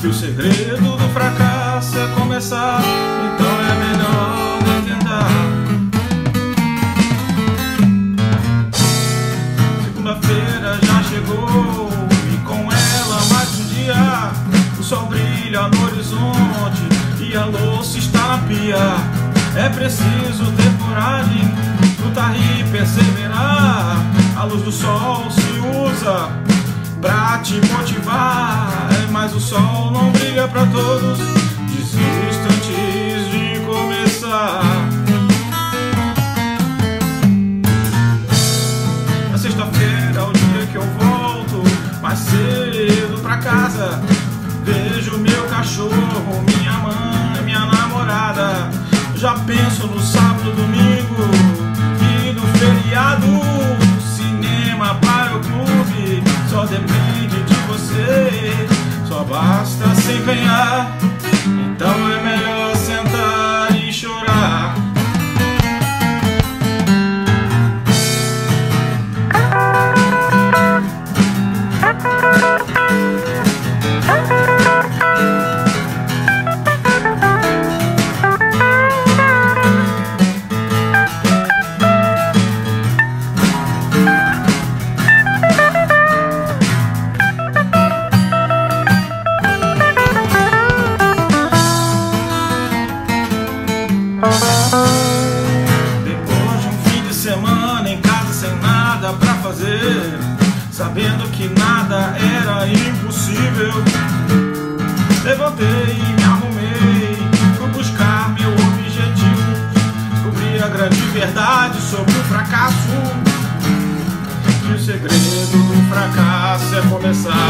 Que o segredo do fracasso é começar, então é melhor tentar. Segunda-feira já chegou e com ela mais um dia. O sol brilha no horizonte e a louça está na pia. É preciso ter coragem, lutar e perseverar. A luz do sol te motivar. É, mas o sol não brilha pra todos. Desista antes de começar. Na sexta-feira é o dia que eu volto mais cedo pra casa. Vejo meu cachorro, minha mãe, minha namorada. Já penso no sábado, domingo e no feriado. Basta Depois de um fim de semana em casa sem nada pra fazer, sabendo que nada era impossível, levantei e me arrumei, fui buscar meu objetivo, descobri a grande verdade sobre o fracasso. Que o segredo do fracasso é começar,